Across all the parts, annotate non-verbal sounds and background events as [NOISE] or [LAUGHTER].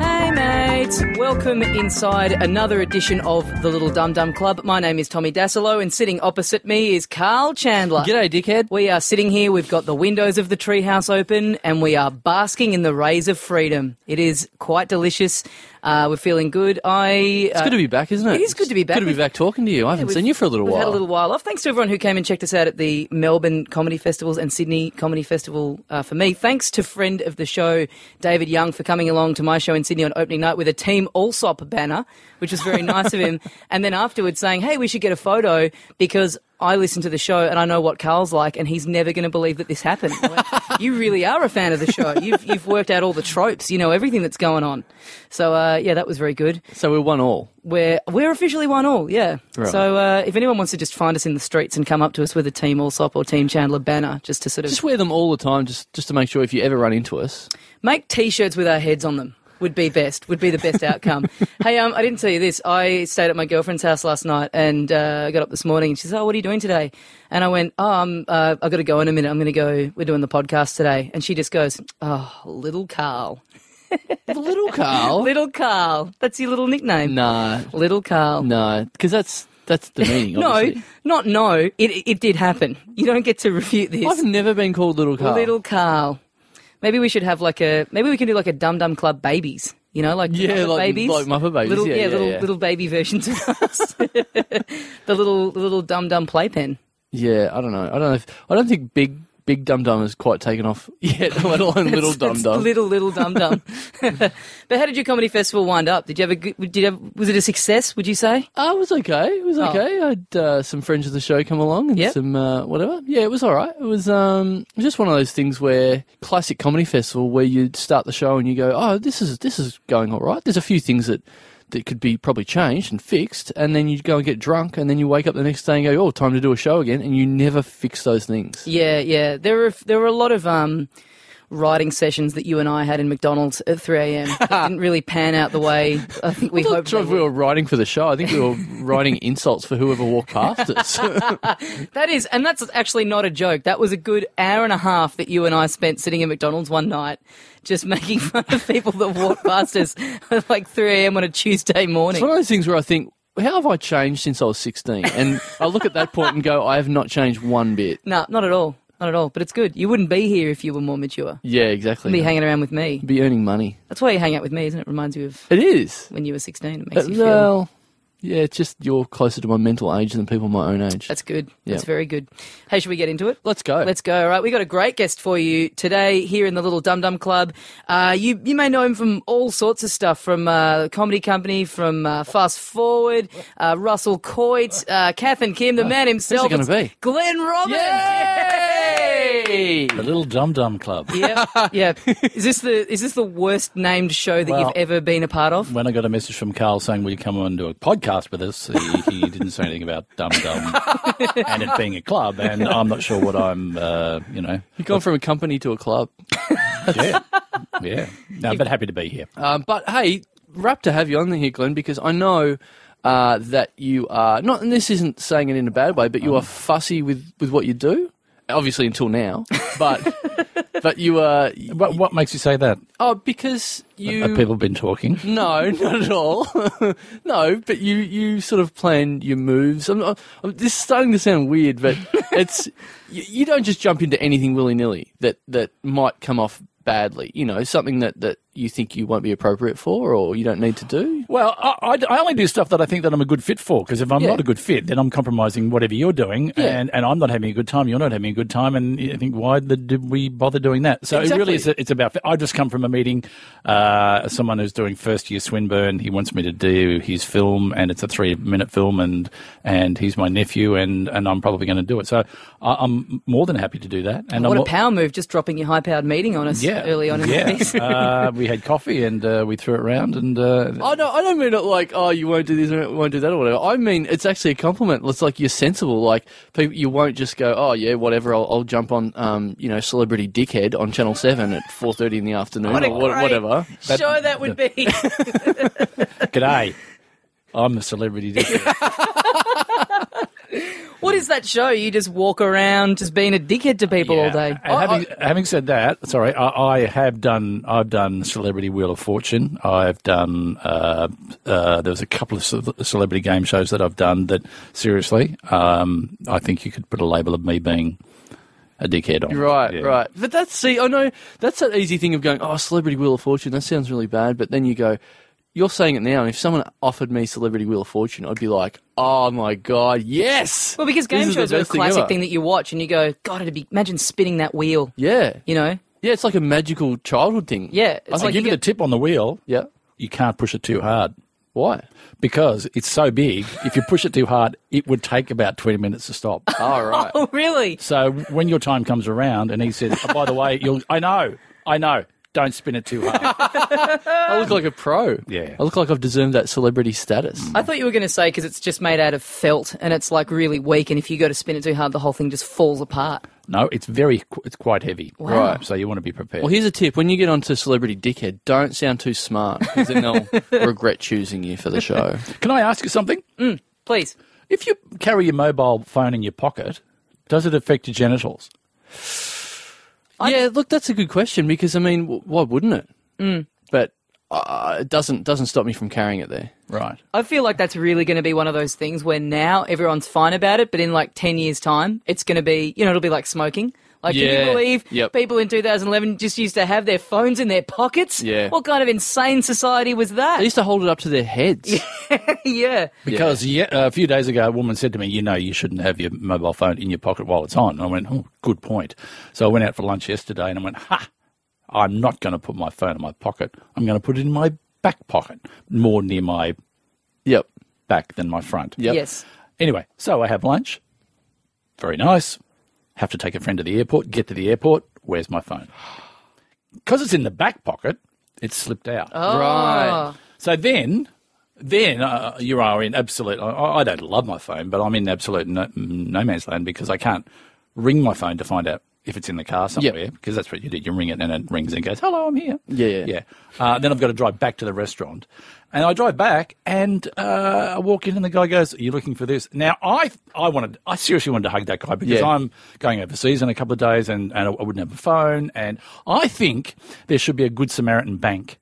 Hey mates, welcome inside another edition of the Little Dum Dum Club. My name is Tommy Dassalo, and sitting opposite me is Karl Chandler. G'day, dickhead. We are sitting here, we've got the windows of the treehouse open, and we are basking in the rays of freedom. It is quite delicious. Uh, we're feeling good. I. It's good to be back, isn't it? It is good to be back. Good to be back talking to you. I haven't we've- seen you for a little We've while. had a little while off. Thanks to everyone who came and checked us out at the Melbourne Comedy Festivals and Sydney Comedy Festival uh, for me. Thanks to friend of the show, David Young, for coming along to my show in Sydney on opening night with a Team Dassalo banner, which was very nice of him. [LAUGHS] And then afterwards saying, hey, we should get a photo because I listen to the show and I know what Karl's like, and he's never going to believe that this happened. [LAUGHS] You really are a fan of the show. You've, you've worked out all the tropes. You know everything that's going on. So, uh, yeah, that was very good So we won all. we're we're officially one all, yeah. Right. So uh, if anyone wants to just find us in the streets and come up to us with a Team Dassalo or Team Chandler banner, just to sort of Just wear them all the time, just just to make sure if you ever run into us. make T-shirts with our heads on them would be best. Would be the best outcome. [LAUGHS] hey, um, I didn't tell you this. I stayed at my girlfriend's house last night and uh, I got up this morning and she said, "Oh, what are you doing today?" And I went, "Oh, I'm, uh, I've got to go in a minute. I'm going to go. We're doing the podcast today." And she just goes, "Oh, little Karl, [LAUGHS] little Karl. [LAUGHS] little Karl. That's your little nickname, nah, little Karl." no, because that's that's the meaning. No, not no. It it did happen. You don't get to refute this. I've never been called little Karl. Little Karl. Maybe we should have like a. Maybe we can do like a Dum Dum Club babies. You know, like Yeah, like- babies, like Muppet babies, Little, yeah, yeah, little yeah. little baby versions of us. [LAUGHS] the little little Dum Dum playpen. Yeah, I don't know. I don't know. If, I don't think big big dum dum has quite taken off [LAUGHS] yet. Let alone little dum dum. Little little Dum Dum. [LAUGHS] but how did your comedy festival wind up? Did you have a good? Did you have? Was it a success? Would you say? Oh, it was okay. It was Oh. okay. I had uh, some friends of the show come along and Yep. some uh, whatever. Yeah, it was all right. It was um, it was just one of those things where classic comedy festival where you start the show and you go, oh, this is this is going all right. There's a few things that that could be probably changed and fixed, and then you go and get drunk, and then you wake up the next day and go, oh, time to do a show again, and you never fix those things. Yeah, yeah. There were there were a lot of um, writing sessions that you and I had in McDonald's at 3 a.m. [LAUGHS] didn't really pan out the way I think we I'm not hoped. sure if we were writing for the show. I think we were [LAUGHS] writing insults for whoever walked past us. [LAUGHS] That is, and that's actually not a joke. That was a good hour and a half that you and I spent sitting in McDonald's one night, just making fun of people that walked past us at like 3 a.m. on a Tuesday morning. It's one of those things where I think, how have I changed since I was 16? And I look at that point and go, I have not changed one bit. No, not at all. Not at all. But it's good. You wouldn't be here if you were more mature. Yeah, exactly. You'd be hanging around with me. Be earning money. That's why you hang out with me, isn't it? Reminds you of It is. when you were 16. It makes Uh, you feel. well, yeah, it's just you're closer to my mental age than people my own age. That's good. That's very good. Hey, should we get into it? Let's go. Let's go. All right, we got a great guest for you today here in the Little Dum Dum Club. Uh, you you may know him from all sorts of stuff, from uh, comedy company, from uh, Fast Forward, uh, Russell Coight, uh, Kath and Kim, the man himself. gonna be? Glenn Robbins. Yay! The Little Dum Dum Club. [LAUGHS] Yeah, yeah. Is this the is this the worst named show that Well- you've ever been a part of? When I got a message from Karl saying, Will you come on and do a podcast with us? He, he didn't say anything about Dum Dum [LAUGHS] and it being a club. And I'm not sure what I'm, uh, you know. You've gone from a company to a club. [LAUGHS] Yeah. Yeah. No, but happy to be here. Um, but hey, rapt to have you on the here, Glenn, because I know uh, that you are not, and this isn't saying it in a bad way, but you are fussy with, with what you do. Obviously, until now, but [LAUGHS] but you uh, are. What, what makes you say that? Oh, because you. Have people been talking? [LAUGHS] No, not at all. [LAUGHS] no, but you, you sort of plan your moves. I'm, not- I'm, this is starting to sound weird, but it's you, you don't just jump into anything willy nilly that that might come off badly. You know, something that that you think you won't be appropriate for, or you don't need to do. Well, I, I, I only do stuff that I think that I'm a good fit for. Because if I'm Yeah. not a good fit, then I'm compromising whatever you're doing, Yeah. and, and I'm not having a good time. You're not having a good time, and I think why the, did we bother doing that? So it really is. It's about. I just come from a meeting. Uh, someone who's doing first year Swinburne. He wants me to do his film, and it's a three minute film, and and he's my nephew, and and I'm probably going to do it. So I, I'm more than happy to do that. And What I'm, a power move, just dropping your high powered meeting on us yeah, early on in yeah. the piece. uh, [LAUGHS] we had coffee and uh, we threw it around, and uh, I don't. I don't mean it like oh you won't do this or won't do that or whatever. I mean it's actually a compliment. It's like you're sensible. Like people, you won't just go oh yeah whatever. I'll, I'll jump on um you know celebrity dickhead on Channel Seven at four thirty in the afternoon What or what, great whatever. show that would be. [LAUGHS] G'day. I'm a celebrity. dickhead. [LAUGHS] What is that show? You just walk around just being a dickhead to people all day. And having, having said that, sorry, I, I have done. I've done Celebrity Wheel of Fortune. I've done. Uh, uh, there was a couple of ce- celebrity game shows that I've done. That seriously, um, I think you could put a label of me being a dickhead on. Right, Yeah. right. But that's see, I know that's that easy thing of going, oh, celebrity wheel of fortune. That sounds really bad. But then you go, you're saying it now, and if someone offered me celebrity wheel of fortune, I'd be like, oh my god, yes. Well, because game is shows are a best thing classic thing that you watch and you go, God, it'd be imagine spinning that wheel. Yeah, You know? yeah. It's like a magical childhood thing. Yeah, it's I I'll like give you you the get- tip on the wheel. Yeah. You can't push it too hard Why? because it's so big. if you push it too hard, it would take about twenty minutes to stop. [LAUGHS] Oh right. [LAUGHS] Oh, really? So when your time comes around, and he says, oh, "By the way, you'll," I know, I know. Don't spin it too hard. [LAUGHS] I look like a pro. Yeah. I look like I've deserved that celebrity status. I thought you were going to say because it's just made out of felt and it's like really weak, and if you go to spin it too hard, the whole thing just falls apart. No, it's very, it's quite heavy. Wow. So you want to be prepared. Well, here's a tip: when you get onto celebrity dickhead, don't sound too smart, because then they'll [LAUGHS] regret choosing you for the show. [LAUGHS] Can I ask you something? Mm, please. If you carry your mobile phone in your pocket, does it affect your genitals? Yeah, look, that's a good question because I mean, w- why wouldn't it? Mm. But uh, it doesn't doesn't stop me from carrying it there. Right. I feel like that's really going to be one of those things where now everyone's fine about it, but in like 10 years' time, it's going to be, you know, it'll be like smoking. Like, can Yeah. you believe Yep. people in 2011 just used to have their phones in their pockets? Yeah. What kind of insane society was that? They used to hold it up to their heads. [LAUGHS] yeah. Because yeah. a few days ago, a woman said to me, "You know, you shouldn't have your mobile phone in your pocket while it's on." And I went, "Oh, good point." So I went out for lunch yesterday, and I went, "Ha! I'm not going to put my phone in my pocket. I'm going to put it in my back pocket, more near my Yep. back than my front." Yep. Yes. Anyway, so I have lunch. Very nice. Have to take a friend to the airport. Get to the airport. Where's my phone? Because it's in the back pocket, it's slipped out. Oh. Right. So then, then uh, you are in absolute. I, I don't love my phone, but I'm in absolute no, no man's land because I can't ring my phone to find out if it's in the car somewhere because that's what you did. You ring it and it rings and goes, "Hello, I'm here." Yeah, yeah. yeah. Uh, then I've got to drive back to the restaurant, and I drive back and uh, I walk in and the guy goes, "Are you looking for this?" Now I I wanted I seriously wanted to hug that guy because Yeah. I'm going overseas in a couple of days and, and I wouldn't have a phone and I think there should be a Good Samaritan bank.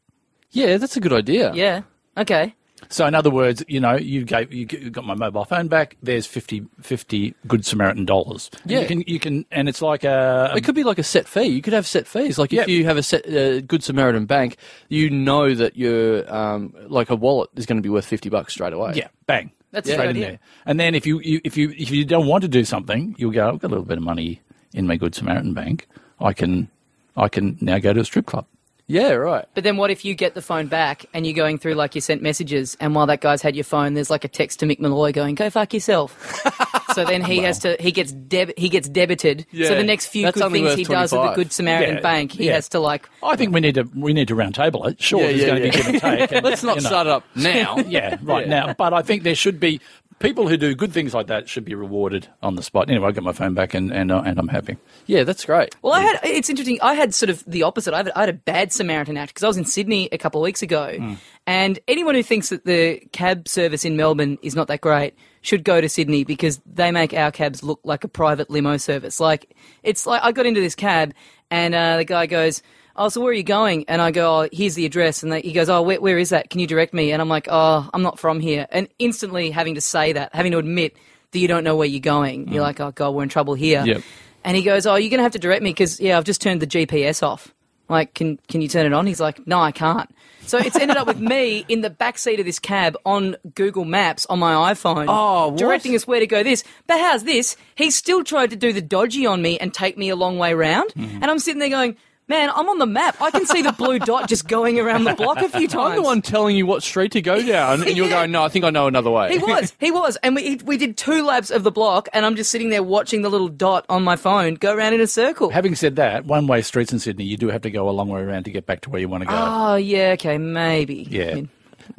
Yeah, that's a good idea. Yeah. Okay. So in other words, you know, you gave you got my mobile phone back. There's 50, 50 good Samaritan dollars. Yeah. you can you can, and it's like a, It could be like a set fee. You could have set fees. Like if Yeah. you have a set uh, Good Samaritan bank, you know that your um, like a wallet is going to be worth fifty bucks straight away. yeah, bang, That's straight in there. And then if you, you if you if you don't want to do something, you'll go. I've got a little bit of money in my good Samaritan bank. I can I can now go to a strip club. Yeah, right. But then what if you get the phone back and you're going through like you sent messages and while that guy's had your phone, there's like a text to Mick Molloy going, go fuck yourself. [LAUGHS] so then he has to, he gets deb- he gets debited. So the next few That's good only things worth he does at the 25. Good Samaritan Yeah, Bank, he yeah. has to like, I think we need to we need to round table it. Sure, Yeah, there's yeah, going to yeah. be give and take. [LAUGHS] and, Let's not you know. start up now. [LAUGHS] Yeah, right Yeah. now. But I think there should be people who do good things like that should be rewarded on the spot. Anyway, I got my phone back and and, uh, and I'm happy. Yeah, that's great. Well, I had. It's interesting. I had sort of the opposite. I had, I had a bad Samaritan act because I was in Sydney a couple of weeks ago, Hmm. and anyone who thinks that the cab service in Melbourne is not that great should go to Sydney because they make our cabs look like a private limo service. Like it's like I got into this cab, and uh, the guy goes. Oh, so where are you going? And I go, oh, here's the address. And they, he goes, oh, where, where is that? Can you direct me? And I'm like, oh, I'm not from here. And instantly having to say that, having to admit that you don't know where you're going, you're like, oh, God, we're in trouble here. Yep. And he goes, "Oh, you're going to have to direct me because yeah, I've just turned the GPS off. Like, can can you turn it on?" He's like, "No, I can't." So it's ended up with me [LAUGHS] in the back seat of this cab on Google Maps on my iPhone, Oh, what? directing us where to go. This, but how's this? He still tried to do the dodgy on me and take me a long way round, Mm-hmm. and I'm sitting there going. Man, I'm on the map. I can see the blue [LAUGHS] dot just going around the block a few times. [LAUGHS] I'm the one telling you what street to go [LAUGHS] down, and you're Yeah. going, "No, I think I know another way." He was, he was, and we we did two laps of the block, and I'm just sitting there watching the little dot on my phone go around in a circle. Having said that, one way streets in Sydney, you do have to go a long way around to get back to where you want to go. Oh yeah, okay, maybe. Yeah. I mean,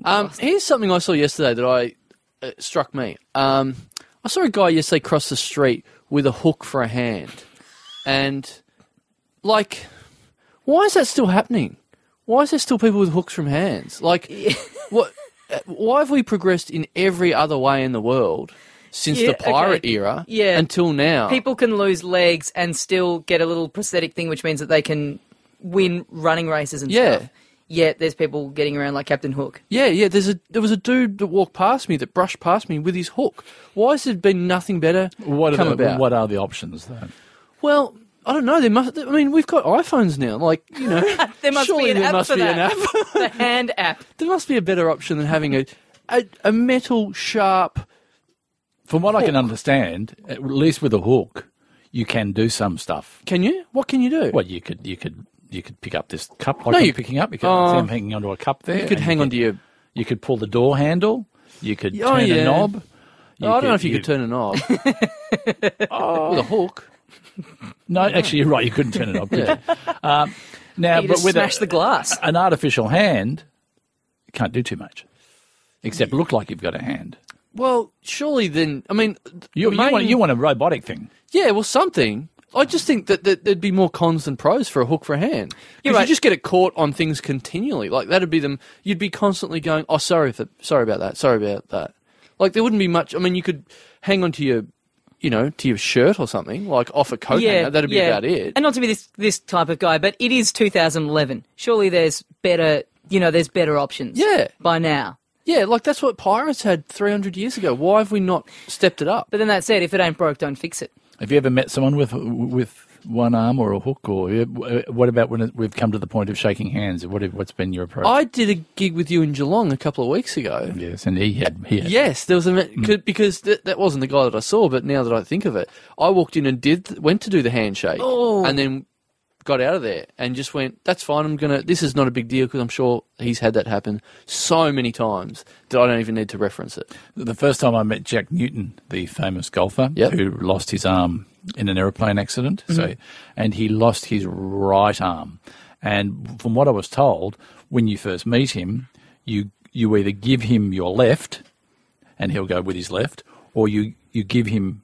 Um, here's something I saw yesterday that I uh, struck me. Um, I saw a guy yesterday cross the street with a hook for a hand, and like, why is that still happening? Why is there still people with hooks from hands? Like, [LAUGHS] what? uh, Why have we progressed in every other way in the world? since Yeah, the pirate okay. era Yeah. until now. People can lose legs and still get a little prosthetic thing, which means that they can win running races and Yeah. stuff. Yet there's people getting around like Captain Hook. Yeah, yeah. There's a there was a dude that walked past me that brushed past me with his hook. Why has there been nothing better What are, come the, about? what are the options, though? Well, I don't know. There must. I mean, we've got iPhones now. Like you know, [LAUGHS] There must surely be an there app must for be that. an app. [LAUGHS] the hand app. [LAUGHS] there must be a better option than having a a, a metal sharp. From what I can understand, at least with a hook, you can do some stuff. Can you? What can you do? Well, you could you could you could pick up this cup like No, I'm you- picking up. You could oh. see I'm hanging onto a cup there. you could hang you onto your. You could pull the door handle. You could Oh, turn yeah. a knob. Oh, I don't know if you could turn a knob Oh. with a hook. No, actually, you're right. You couldn't turn it up. could you? Um, now, You but just with smash a, the glass. an artificial hand, you can't do too much, except look like you've got a hand. Well, surely then. I mean, You, you, want, you want a robotic thing. Yeah, well, something. I just think that, that there'd be more cons than pros for a hook for a hand. Because right. you just get it caught on things continually. Like that'd be them. You'd be constantly going, "Oh, sorry for, sorry about that, sorry about that." Like there wouldn't be much. I mean, you could hang on to your, you know, to your shirt or something, like off a coat hanger. That'd be yeah. about it. And not to be this this type of guy, but it is 2011. Surely there's better, you know, there's better options. Yeah. By now. yeah, like that's what pirates had 300 years ago. Why have we not stepped it up? But then that said, if it ain't broke, don't fix it. Have you ever met someone with with one arm or a hook, or uh, what about when we've come to the point of shaking hands? What have, what's been your approach? I did a gig with you in Geelong a couple of weeks ago. yes, and he had he had Yes, there was a mm. could- because th- that wasn't the guy that I saw, but now that I think of it, I walked in and did went to do the handshake, Oh. and then got out of there and just went, "That's fine. I'm gonna. This is not a big deal because I'm sure he's had that happen so many times that I don't even need to reference it." The first time I met Jack Newton, the famous golfer, Yep. who lost his arm in an aeroplane accident, so and he lost his right arm. And from what I was told, when you first meet him, you you either give him your left, and he'll go with his left, or you you give him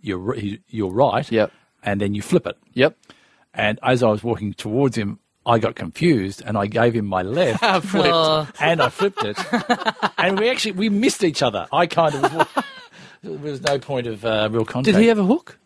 your your right, Yep. and then you flip it. Yep. And as I was walking towards him, I got confused, and I gave him my left, [LAUGHS] Flipped. Oh. and I flipped it, [LAUGHS] and we actually we missed each other. I kind of was, [LAUGHS] there was no point of uh, real contact. Did he have a hook?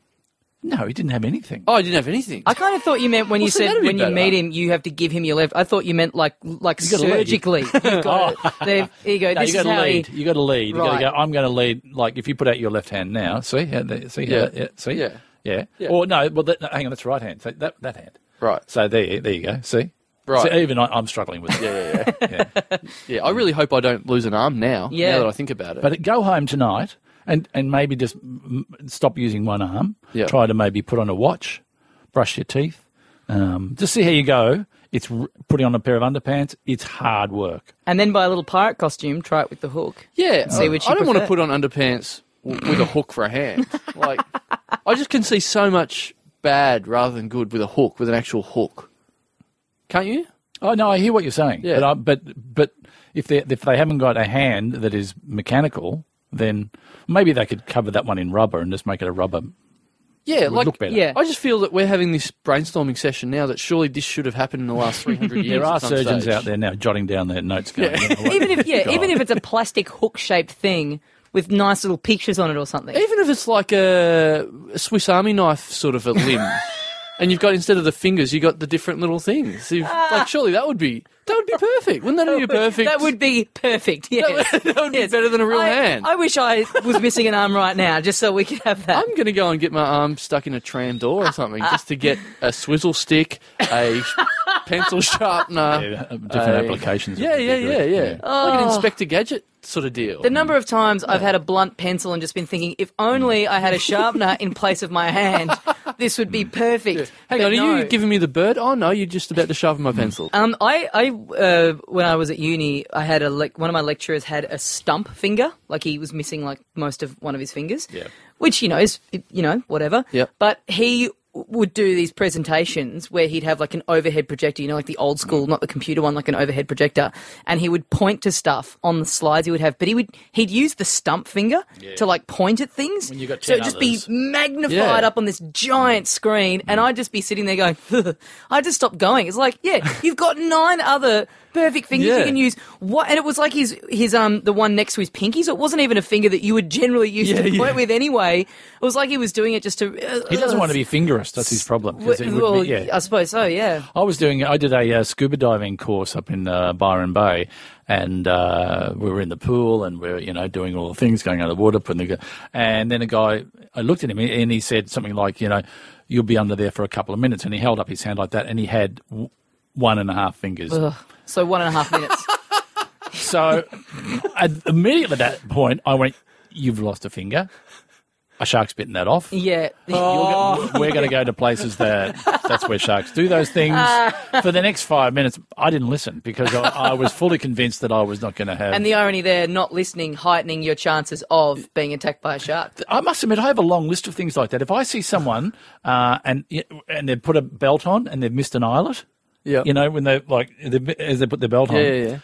No, he didn't have anything. Oh, I didn't have anything. I kind of thought you meant when you Well, said when you better. meet him, you have to give him your left. I thought you meant like like You surgically. You've [LAUGHS] got to, oh. there you go. No, this you got is to how lead. he. You got to lead. You got Right. to go. I'm going to lead. Like if you put out your left hand now, see, how they- see, how Yeah. that- yeah, see, Yeah. yeah, Yeah. Or no, well, that, no, hang on, that's right hand. So that that hand. right. So there, there you go. See, Right. So even I, I'm struggling with it. Yeah, yeah, yeah. [LAUGHS] yeah. yeah. I really hope I don't lose an arm now. Yeah. Now that I think about it. But go home tonight and, and maybe just stop using one arm. Yeah. Try to maybe put on a watch, brush your teeth. Um, just see how you go. It's r- putting on a pair of underpants. It's hard work. And then buy a little pirate costume. Try it with the hook. Yeah, See I, which you I don't want to put on underpants w- with a hook for a hand. [LAUGHS] Like, I just can see so much bad rather than good with a hook, with an actual hook. Can't you? Oh no, I hear what you're saying. Yeah. But I, but but if they if they haven't got a hand that is mechanical, then maybe they could cover that one in rubber and just make it a rubber. Yeah, like look better. Yeah. I just feel that we're having this brainstorming session now that surely this should have happened in the last 300 [LAUGHS] years. There are surgeons stage. out there now jotting down their notes. Going, you know? Even if yeah, [LAUGHS] God. even if it's a plastic hook shaped thing with nice little pictures on it or something. Even if it's like a, a Swiss Army knife sort of a limb, [LAUGHS] and you've got instead of the fingers, you've got the different little things. You've- ah. like surely that would be that would be perfect. Wouldn't that be [LAUGHS] perfect? [LAUGHS] That would be perfect. Yes. would- that would be better than a real I, hand. I wish I was missing an arm right now, just so we could have that. I'm going to go and get my arm stuck in a tram door or something just to get a swizzle stick, a [LAUGHS] pencil sharpener. Yeah, different a- applications. Yeah, would be yeah, yeah, great. yeah. Like an oh. Inspector Gadget sort of deal. The number of times I've had a blunt pencil and just been thinking, if only I had a sharpener in place of my hand, this would be perfect. Hang But on, are no. you giving me the bird? Oh no, you're just about to sharpen my pencil. Um, I, I, uh, when I was at uni, I had a lec- one of my lecturers had a stump finger, like he was missing like most of one of his fingers. Yeah. Which you know is you know whatever. Yep. But he would do these presentations where he'd have like an overhead projector, you know, like the old school, not the computer one, like an overhead projector, and he would point to stuff on the slides he would have. But he would he'd use the stump finger to like point at things. When you got so it'd just be magnified Yeah. up on this giant screen, and I'd just be sitting there going, [LAUGHS] I'd just stop going. It's like, yeah, you've got nine other perfect fingers Yeah. you can use. What? And it was like his his um the one next to his pinky, so it wasn't even a finger that you would generally use Yeah, to point yeah. with anyway. It was like he was doing it just to. Uh, He doesn't want to be fingerist. That's his problem. 'cause it would be- Well, yeah. I suppose so. Yeah. I was doing. I did a uh, scuba diving course up in uh, Byron Bay, and uh, we were in the pool, and we are you know doing all the things, going under the water, putting the. And then a guy, I looked at him, and he said something like, you know, you'll be under there for a couple of minutes, and he held up his hand like that, and he had w- one and a half fingers. Ugh. So one and a half minutes. [LAUGHS] So I, immediately at that point, I went, "You've lost a finger." A shark's bitten that off. yeah. You're go- we're going to go to places that that's where sharks do those things. For the next five minutes, I didn't listen because I, I was fully convinced that I was not going to have. And the irony there, not listening, heightening your chances of being attacked by a shark. I must admit, I have a long list of things like that. If I see someone uh, and and they've put a belt on and they've missed an eyelet, Yeah. you know, when they like they, as they put their belt on, Yeah, yeah, yeah.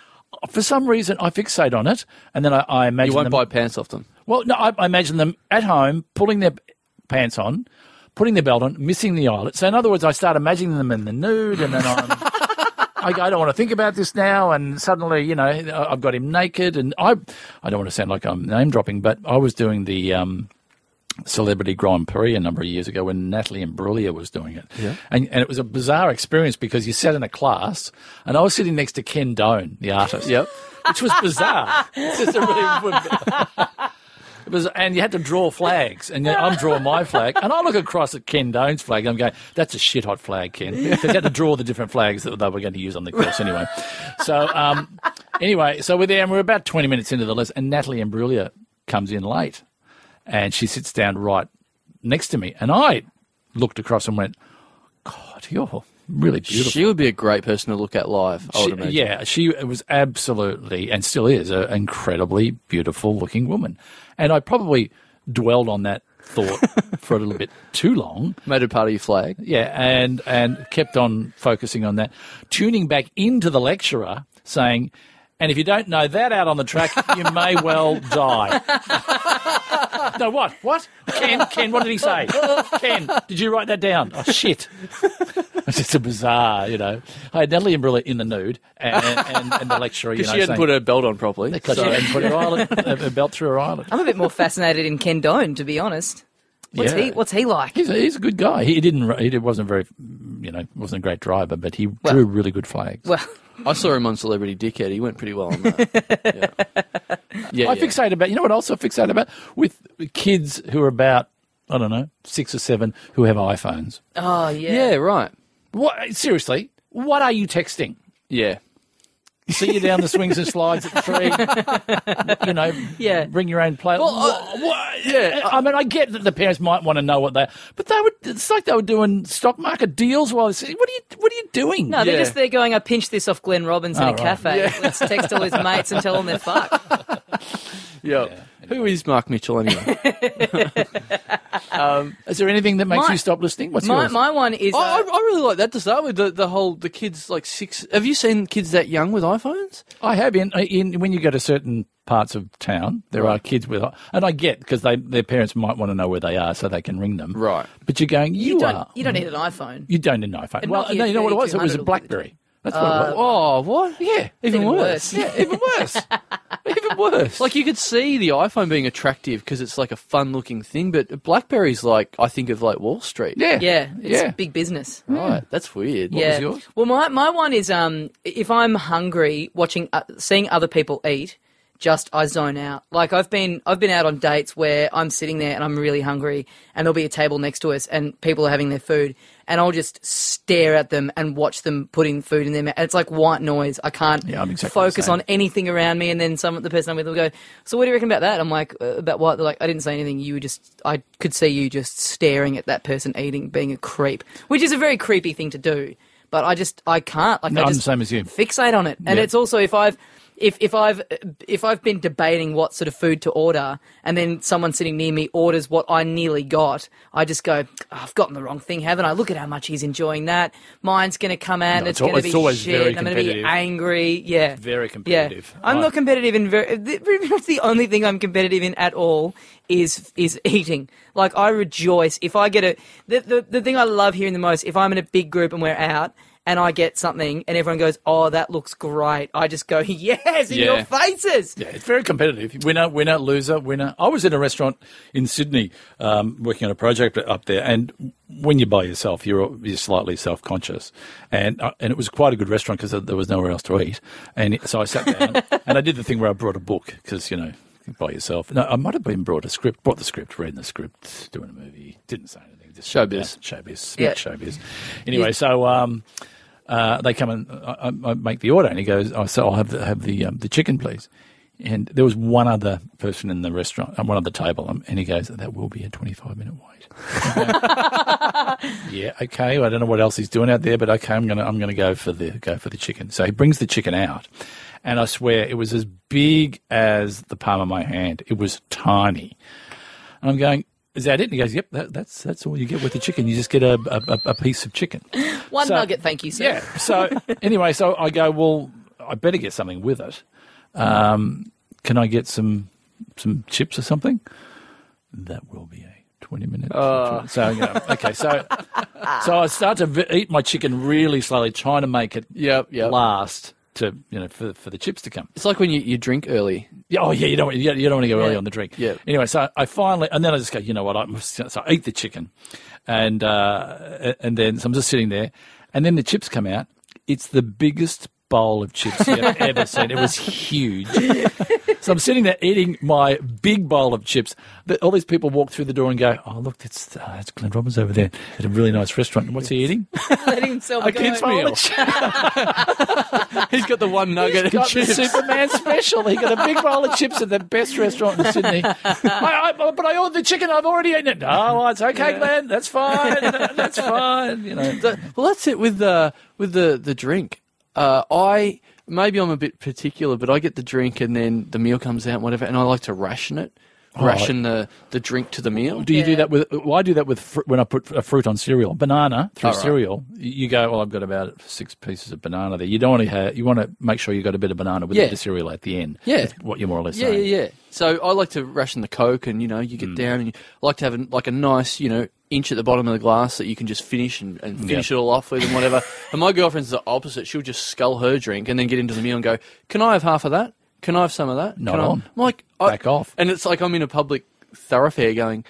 for some reason I fixate on it, and then I, I imagine You won't them, buy pants off them. Well, no, I, I imagine them at home pulling their pants on, putting their belt on, missing the eyelet. So, in other words, I start imagining them in the nude, and then I'm. [LAUGHS] I, go, I don't want to think about this now, and suddenly, you know, I've got him naked, and I, I don't want to sound like I'm name dropping, but I was doing the um, Celebrity Grand Prix a number of years ago when Natalie Imbruglia was doing it, Yeah. and, and it was a bizarre experience because you sat in a class, and I was sitting next to Ken Done, the artist, Yep. which was bizarre. It's just a really. It was, and you had to draw flags, and I'm drawing my flag, and I look across at Ken Done's flag, and I'm going, "That's a shit hot flag, Ken," [LAUGHS] because you had to draw the different flags that they were going to use on the course anyway. So, um, anyway, so we're there, and we're about 20 minutes into the lesson, and Natalie Imbruglia comes in late, and she sits down right next to me, and I looked across and went, "God, you're really beautiful." She would be a great person to look at live. I would She- imagine. yeah, she was absolutely and still is an incredibly beautiful looking woman. And I probably dwelled on that thought [LAUGHS] for a little bit too long. Made it part of your flag. Yeah, and and kept on focusing on that, tuning back into the lecturer saying, and if you don't know that out on the track, you may well [LAUGHS] die. No, what? What? Ken, Ken, what did he say? Ken, did you write that down? Oh, shit. [LAUGHS] It's just a bizarre, you know. I had Natalie Imbruglia in the nude and, and, and the lecturer, you know, Because she hadn't saying, put her belt on properly. because So- she hadn't put her, eyelid, a belt through her eyelid. I'm a bit more fascinated in Ken Done, to be honest. What's Yeah. he? What's he like? He's a, he's a good guy. He didn't. He wasn't very, you know, wasn't a great driver, but he drew really good flags. Well, I saw him on Celebrity Dickhead. He went pretty well on that. [LAUGHS] yeah. yeah, I yeah. fixate about. You know what? else I fixate about with kids who are about I don't know six or seven who have iPhones. oh yeah. Yeah, right. What seriously? What are you texting? Yeah. See you down the swings and slides at the tree. you know, Yeah. Bring your own play. Well, Wha- uh, what- yeah, I mean, I get that the parents might want to know what they, but they would. It's like they were doing stock market deals while. They, what are you? What are you doing? No, they're Yeah. just there going, I pinched this off Glenn Robbins in Oh, a right. cafe. Let's text all his mates and tell them they're fucked. [LAUGHS] Yeah. Who is Mark Mitchell anyway? [LAUGHS] Is there anything that makes My- you stop listening? What's My, yours? my one is. I, I Uh, I really like that to start with. The, the whole the kids like six. Have you seen kids that young with iPhones? I have in, in when you go to certain parts of town, there are kids with, and I get because they their parents might want to know where they are so they can ring them. Right. But you're going, you, you don't. are, You don't need an iPhone. you don't need an iPhone. And Well, no, you know what it was? It was a BlackBerry. That's what it was. Oh, what? Yeah, Even, even worse. worse. yeah, even worse. [LAUGHS] even worse. Like you could see the iPhone being attractive because it's like a fun looking thing, but BlackBerry's like I think of like Wall Street. yeah, Yeah, it's yeah. big business. Right. That's weird. What yeah. was yours? Well, my, my one is um, if I'm hungry, watching, uh, seeing other people eat, just I zone out. Like I've been, I've been out on dates where I'm sitting there and I'm really hungry, and there'll be a table next to us, and people are having their food, and I'll just stare at them and watch them putting food in their mouth. It's like white noise. I can't Yeah, exactly focus on anything around me, and then some the person I'm with will go, "So what do you reckon about that?" I'm like, uh, "About what?" They're like, "I didn't say anything. You were just, I could see you just staring at that person eating, being a creep," which is a very creepy thing to do. But I just, I can't. Like, No, I I'm the same as you. Fixate on it, and Yeah. it's also if I've. If, if I've if I've been debating what sort of food to order, and then someone sitting near me orders what I nearly got, I just go, "Oh, "I've gotten the wrong thing, haven't I? Look at how much he's enjoying that. Mine's going to come out, and No, it's, it's going to be always shit. very I'm going to be angry. Yeah, Very competitive. Yeah, I'm I- not competitive in very. the- the only thing I'm competitive in at all is is eating. Like I rejoice if I get a the the, the thing I love hearing the most if I'm in a big group and we're out and I get something, and everyone goes, "Oh, that looks great." I just go, [LAUGHS] "Yes!" in Yeah. your faces. Yeah, it's very competitive. Winner, winner, loser, winner. I was in a restaurant in Sydney um, working on a project up there, and when you're by yourself, you're you're slightly self conscious, and uh, and it was quite a good restaurant because there was nowhere else to eat, and so I sat down [LAUGHS] and I did the thing where I brought a book because you know. By yourself. No, I might have been brought a script, brought the script, reading the script, doing a movie, didn't say anything. Just Showbiz. Showbiz. Yeah. Yeah. Showbiz. Anyway, so um, uh, they come and I, I I make the order, and he goes, "Oh, so I'll have the, have the um, the chicken, please." And there was one other person in the restaurant, uh, one other table, um, and he goes, "That will be a twenty-five minute wait." [LAUGHS] yeah, okay. I don't know what else he's doing out there, but okay, I'm gonna I'm gonna go for the go for the chicken. So he brings the chicken out, and I swear it was as big as the palm of my hand. It was tiny. And I'm going, is that it? And he goes, yep, that, that's that's all you get with the chicken. You just get a, a, a- piece of chicken. [LAUGHS] One So- nugget, thank you, sir. Yeah. So [LAUGHS] anyway, so I go, well, I better get something with it. Um, can I get some some chips or something? That will be a twenty minute. So you know, okay, so [LAUGHS] so I start to v- eat my chicken really slowly, trying to make it Yep, yep. last to you know for for the chips to come. It's like when you, you drink early. Yeah, oh yeah, you don't you don't, you don't want to go early Yeah. on the drink. Yeah. Anyway, so I finally, and then I just go, you know what? I so I eat the chicken, and uh, and then so I'm just sitting there, and then the chips come out. It's the biggest bowl of chips you've [LAUGHS] ever seen. It was huge. so I'm sitting there eating my big bowl of chips. All these people walk through the door and go, "Oh, look, that's uh, that's Glenn Robbins over there at a really nice restaurant. What's he eating? [LAUGHS] Letting himself A go. kid's meal." [LAUGHS] He's got the one nugget and got the chips. Superman special. He got a big bowl of chips at the best restaurant in Sydney. I, I, but I ordered the chicken. I've already eaten it. Oh, it's okay, Glenn. That's fine. That's fine. You know. Well, that's it with the with the the drink. Uh, I maybe I'm a bit particular, but I get the drink and then the meal comes out, whatever, and I like to ration it, ration the the drink to the meal. Do you do that with? Well, I do that with fr- when I put a fruit on cereal, banana through Oh, right. cereal. You go, well, I've got about six pieces of banana there. You don't want to have. You want to make sure you got a bit of banana with Yeah. the cereal at the end. Yeah. Is what you're more or less Yeah, saying. yeah, yeah. So I like to ration the Coke, and you know, you Mm. get down and you like to have a, like a nice, you know, inch at the bottom of the glass that you can just finish and, and finish Yeah. it all off with and whatever. [LAUGHS] and my girlfriend's the opposite. She'll just scull her drink and then get into the meal and go, "Can I have half of that? Can I have some of that? Not Can I-" on. I'm like, I- Back off. And it's like I'm in a public thoroughfare going.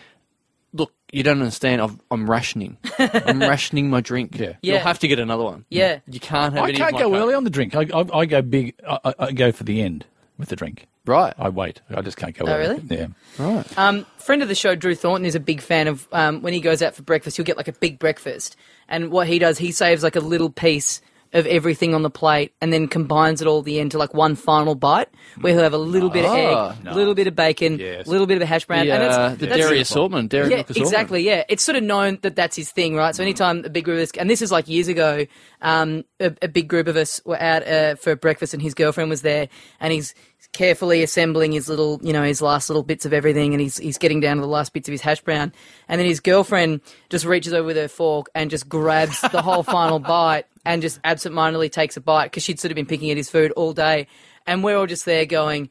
Look, you don't understand. I've, I'm rationing. I'm [LAUGHS] rationing my drink. Yeah. You'll Yeah. have to get another one. Yeah. You can't have I any can't my go Coke. early on the drink. I, I, I go big. I, I- I go for the end with the drink. Right. I wait. I just can't go. Oh, early. really? Yeah. Right. Um, friend of the show, Drew Thornton, is a big fan of um, when he goes out for breakfast, he'll get like a big breakfast. And what he does, he saves like a little piece of everything on the plate and then combines it all at the end to like one final bite where he'll have a little bit of Ah. egg, a little bit of bacon, a Yes. little bit of a hash brown. the, and uh, that's, the that's dairy assortment, dairy yeah, milk assortment. exactly. Yeah, it's sort of known that that's his thing, right? So anytime a big group of us, and this is like years ago, um, a, a big group of us were out uh, for breakfast, and his girlfriend was there, and he's carefully assembling his little, you know, his last little bits of everything, and he's he's getting down to the last bits of his hash brown, and then his girlfriend just reaches over with her fork and just grabs the whole [LAUGHS] final bite and just absentmindedly takes a bite because she'd sort of been picking at his food all day, and we're all just there going.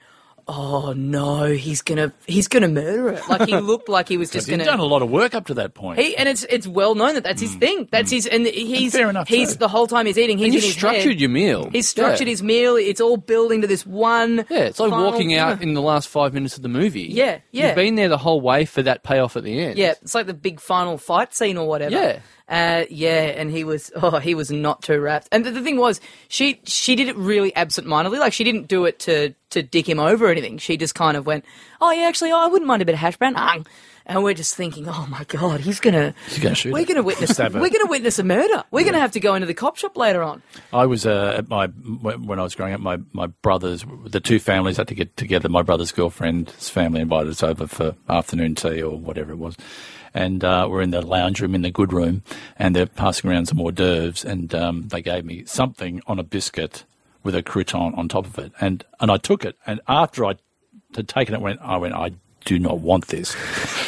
Oh no, he's gonna he's gonna murder it. Like he [LAUGHS] looked like he was just gonna done a lot of work up to that point. he, and it's it's well known that that's his hmm. thing. That's hmm. his, and he's Fair enough, He's the whole time he's eating. He's And you've structured head. your meal. He's structured Yeah. his meal. It's all building to this one. Yeah, it's like walking out in the last five minutes of the movie. Yeah, yeah. You've been there the whole way for that payoff at the end. Yeah, it's like the big final fight scene or whatever. Yeah. Uh, yeah, and he was [LAUGHS] oh he was not too rapt. And the, the thing was, she she did it really absent-mindedly. Like she didn't do it to to dick him over or anything. She just kind of went, oh yeah, actually, oh, I wouldn't mind a bit of hash brown. Ah. And we're just thinking, oh my god, he's gonna He's gonna shoot we're her. gonna witness we're gonna witness a murder. We're gonna have to go into the cop shop later on. I was uh, at my when when I was growing up. My my brothers, the two families had to get together. My brother's girlfriend's family invited us over for afternoon tea or whatever it was, and uh, we're in the lounge room in the good room, and they're passing around some hors d'oeuvres, and um, they gave me something on a biscuit with a crouton on top of it, and and I took it, and after I had taken it, went I went I. Do not want this.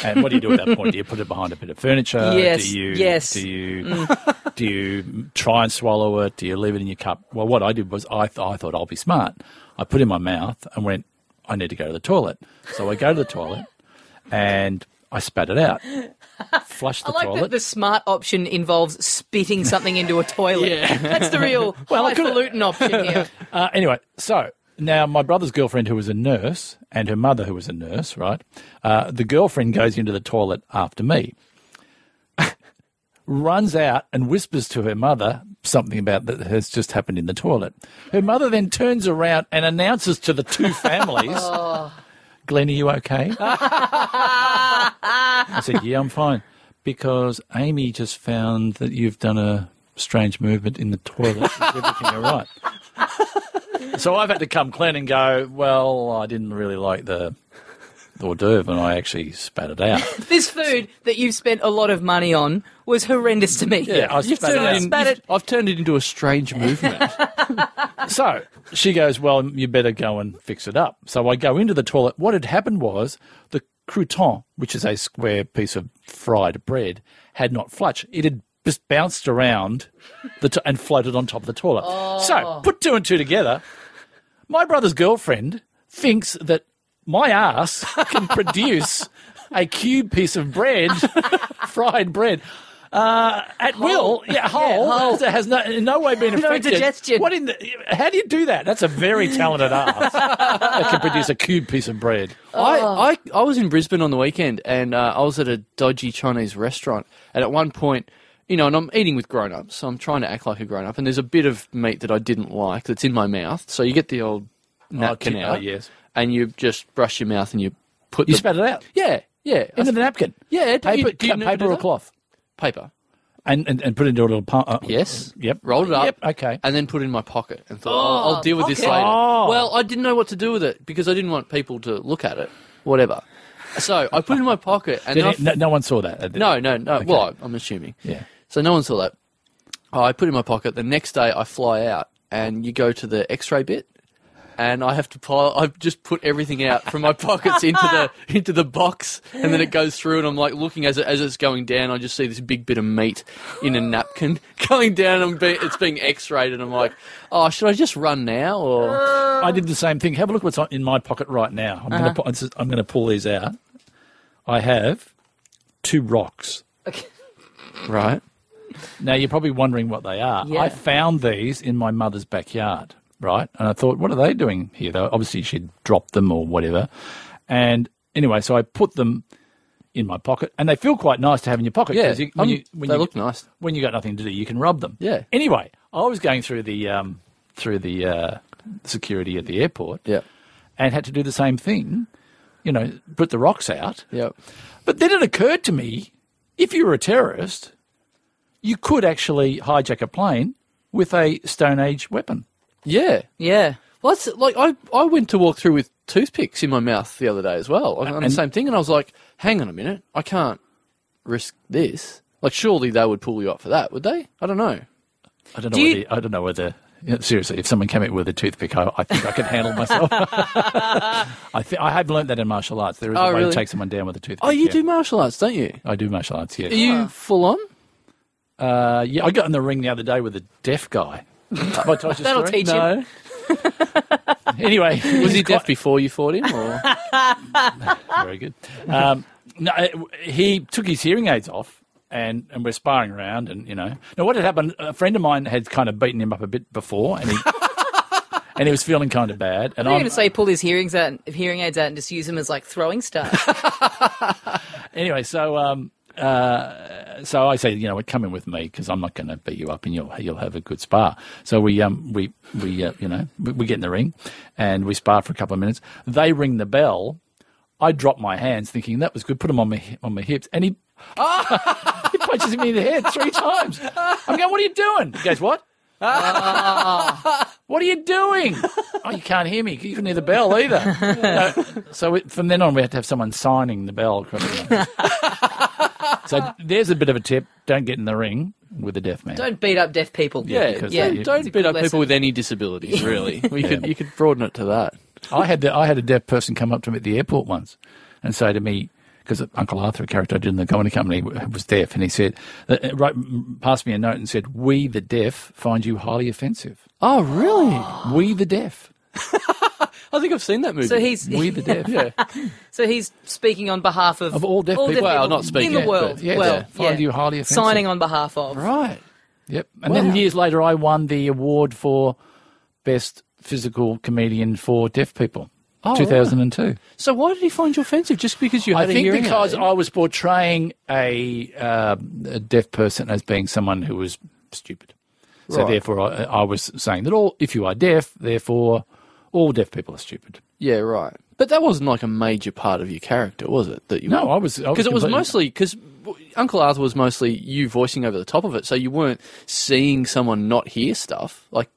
And what do you do at that point? Do you put it behind a bit of furniture? Yes, Do you? yes. Do you? [LAUGHS] do you try and swallow it? Do you leave it in your cup? Well, what I did was I, th- I thought I'll be smart. I put it in my mouth and went, I need to go to the toilet. So I go to the toilet and I spat it out. [LAUGHS] Flushed the I like toilet. that the smart option involves spitting something into a toilet. [LAUGHS] Yeah. That's the real [LAUGHS] Well, highfalutin option here. Uh, anyway, so now my brother's girlfriend, who was a nurse, and her mother, who was a nurse, right? Uh, the girlfriend goes into the toilet after me, runs out and whispers to her mother something about that has just happened in the toilet. Her mother then turns around and announces to the two families. Glenn, are you okay? [LAUGHS] I said, Yeah, I'm fine. Because Amy just found that you've done a strange movement in the toilet. Is everything all right? [LAUGHS] so I've had to come clean and go, Well, I didn't really like the hors d'oeuvre and I actually spat it out. [LAUGHS] This food that you've spent a lot of money on was horrendous to me. Yeah, I spat it turned it in, Spat it- I've turned it into a strange movement. [LAUGHS] So she goes, Well, you better go and fix it up. So I go into the toilet. What had happened was the crouton, which is a square piece of fried bread, had not flushed. It had just bounced around the to- and floated on top of the toilet. So oh. put two and two together. My brother's girlfriend thinks that my ass can produce a cube piece of bread, [LAUGHS] fried bread. Uh, at will, yeah, whole, whole. that has no, in no way been [LAUGHS] No affected. digestion. What in the? How do you do that? That's a very talented ass that can produce a cube piece of bread. I, I, I was in Brisbane on the weekend and uh, I was at a dodgy Chinese restaurant. And at one point, you know, and I'm eating with grown ups, so I'm trying to act like a grown up. And there's a bit of meat that I didn't like that's in my mouth. So you get the old napkin oh, out. yes. And you just brush your mouth and you put You the. spat it out yeah, yeah. into the napkin. yeah, do you- Paper, do you never paper or cloth, Paper. and, and and put it into a little. pu- Uh, Yes. Yep. Rolled it up. Yep. Okay. And then put it in my pocket and thought, I'll, I'll deal with this later. Oh. Well, I didn't know what to do with it because I didn't want people to look at it. Whatever. So I put it in my pocket and Did then I it- no, no one saw that. uh, No, no, no. Well, I- I'm assuming. Yeah. So no one saw that. Oh, I put it in my pocket. The next day, I fly out, and you go to the X-ray bit, and I have to pile. I just put everything out from my pockets into the [LAUGHS] into the box, and then it goes through, and I'm like looking as it, as it's going down. I just see this big bit of meat in a napkin [LAUGHS] going down, and be, it's being X-rayed, and I'm like, oh, should I just run now or? I did the same thing. Have a look what's in my pocket right now. I'm Uh-huh. going to I'm going to pull these out. I have two rocks. Okay. Right. Now you're probably wondering what they are. Yeah. I found these in my mother's backyard, right? And I thought, what are they doing here? Though obviously she'd dropped them or whatever. And anyway, so I put them in my pocket, and they feel quite nice to have in your pocket. Yeah. you, when um, you, when they you, look nice. when you got nothing to do, you can rub them. Yeah. Anyway, I was going through the um, through the uh, security at the airport, Yeah. and had to do the same thing. You know, put the rocks out. Yep. But then it occurred to me, if you were a terrorist, you could actually hijack a plane with a Stone Age weapon. Yeah. Yeah. Well, that's like I, I went to walk through with toothpicks in my mouth the other day as well. On the same thing, and I was like, "Hang on a minute, I can't risk this." Like, surely they would pull you up for that, would they? I don't know. I don't know. Do you- whether, I don't know whether. you know, seriously, if someone came in with a toothpick, I, I think I could handle myself. [LAUGHS] I think I have learned that in martial arts. There is Oh, a way really? to take someone down with a toothpick. Oh, you yeah. do martial arts, don't you? I do martial arts. Yeah. Are you full on? Uh, yeah, I got in the ring the other day with a deaf guy. Have I told you the That'll story? teach you. No. [LAUGHS] Anyway, Was he quite- deaf before you fought him? Or? [LAUGHS] Very good. Um, no, he took his hearing aids off, and, and we're sparring around, and you know. Now, what had happened? A friend of mine had kind of beaten him up a bit before, and he [LAUGHS] and he was feeling kind of bad. And I'm I'm going to say pull his hearings out, hearing aids out, and just use them as like throwing stuff. anyway. So um, uh, so I say, you know, come in with me because I'm not going to beat you up, and you'll you'll have a good spar. So we um we we uh, you know we, we get in the ring, and we spar for a couple of minutes. They ring the bell. I drop my hands, thinking that was good. Put them on my on my hips, and he [LAUGHS] he punches me in the head three times. I'm going, what are you doing? He goes, what? what are you doing? Oh, you can't hear me. You couldn't hear the bell either. [LAUGHS] So we, from then on, we had to have someone signing the bell. [LAUGHS] across the So there's a bit of a tip: don't get in the ring with a deaf man. Don't beat up deaf people. Yeah, because don't, they- don't beat up lesson. people with any disabilities. Really, [LAUGHS] we could you could broaden it to that. I had the, I had a deaf person come up to me at the airport once and say to me, because Uncle Arthur, a character I did in the comedy company, was deaf, and he said, uh, right, passed me a note and said, "We the deaf find you highly offensive. Oh, really? We the deaf." [LAUGHS] I think I've seen that movie. So he's We the deaf. yeah. [LAUGHS] so he's speaking on behalf of Of all deaf people. Well, not speaking, in the world. yeah, well, yeah. Find you highly offensive. signing on behalf of. Right. Yep. And Wow. then years later, I won the award for best physical comedian for deaf people. Oh, 2002. So why did he find you offensive? Just because you had a hearing? I think because? I was portraying a, uh, a deaf person as being someone who was stupid. So Right. therefore, I, I was saying that all if you are deaf, therefore all deaf people are stupid. Yeah, right. But that wasn't like a major part of your character, was it? That you No, I was because it was mostly because Uncle Arthur was mostly you voicing over the top of it, so you weren't seeing someone not hear stuff. Like,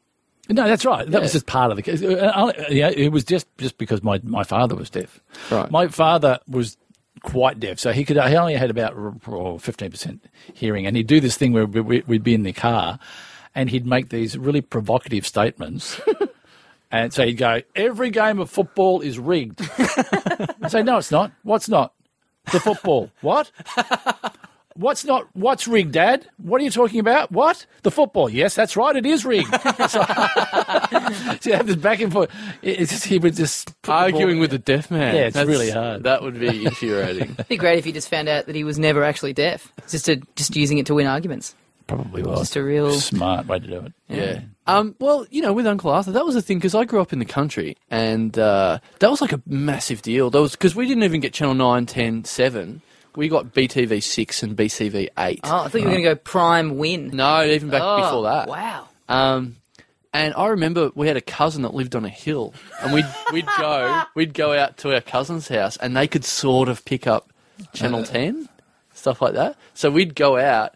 No, that's right. That was just part of the case. Uh, uh, Yeah, it was just just because my, my father was deaf. Right. My father was quite deaf, so he could he only had about fifteen percent hearing, and he'd do this thing where we'd be in the car, and he'd make these really provocative statements. And so he'd go, every game of football is rigged. I [LAUGHS] say, no, it's not. What's not? The football. [LAUGHS] what? What's not? What's rigged, Dad? What are you talking about? What? The football. Yes, that's right. It is rigged. [LAUGHS] so, so you have this back and forth. It- It's just, he would just put the arguing ball- with a deaf man. Yeah, it's really hard. That would be infuriating. It'd be great if you just found out that he was never actually deaf, just to, just using it to win arguments. Probably was. Just a real. smart way to do it. Yeah. Um, well, you know, with Uncle Arthur, that was the thing because I grew up in the country, and uh, that was like a massive deal. That was because we didn't even get Channel 9, 10, 7. We got BTV six and BCV eight. Oh, I thought you were going to go prime win. No, even back Oh, before that. Wow. Um, and I remember we had a cousin that lived on a hill, and we'd we'd go [LAUGHS] we'd go out to our cousin's house, and they could sort of pick up Channel Ten, stuff like that. So we'd go out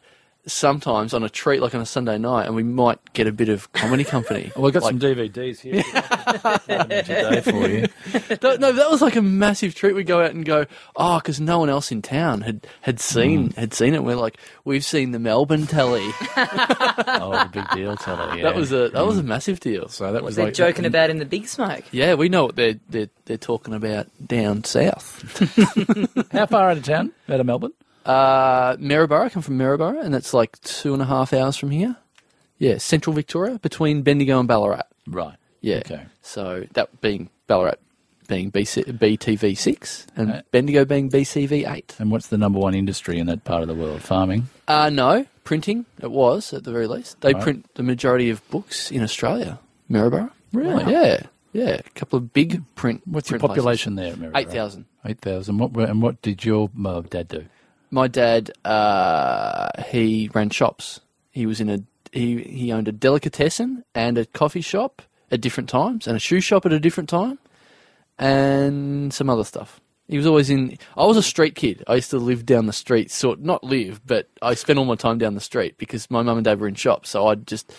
sometimes on a treat, like on a Sunday night, and we might get a bit of comedy company. [LAUGHS] Well, we've got Like- some DVDs here. today for you. no, no, that was like a massive treat. We'd go out and go, oh, because no one else in town had, had seen mm. had seen it. We're like, we've seen the Melbourne telly. [LAUGHS] Oh, the big deal, Telly. Yeah. That was a that was a mm. massive deal. so that was They're like joking about in the big smoke. Yeah, we know what they're they're, they're talking about down south. [LAUGHS] How far out of town? Out of Melbourne? Uh, Maryborough, I come from Maryborough, and it's like two and a half hours from here. Yeah, central Victoria, between Bendigo and Ballarat. Right. Yeah. Okay. So that being Ballarat being BC, BTV six and Uh, Bendigo being BCV eight. And what's the number one industry in that part of the world? Farming. Uh, no, printing. It was at the very least. They Right. print the majority of books in Australia. Maryborough. Really? Yeah, yeah. A couple of big print. What's your print places. population there? Eight thousand. Eight thousand. What were- and what did your uh, dad do? My dad, uh, he ran shops. He was in a he he owned a delicatessen and a coffee shop at different times, and a shoe shop at a different time, and some other stuff. He was always in. I was a street kid. I used to live down the street, sort not live, but I spent all my time down the street because my mum and dad were in shops. So I'd just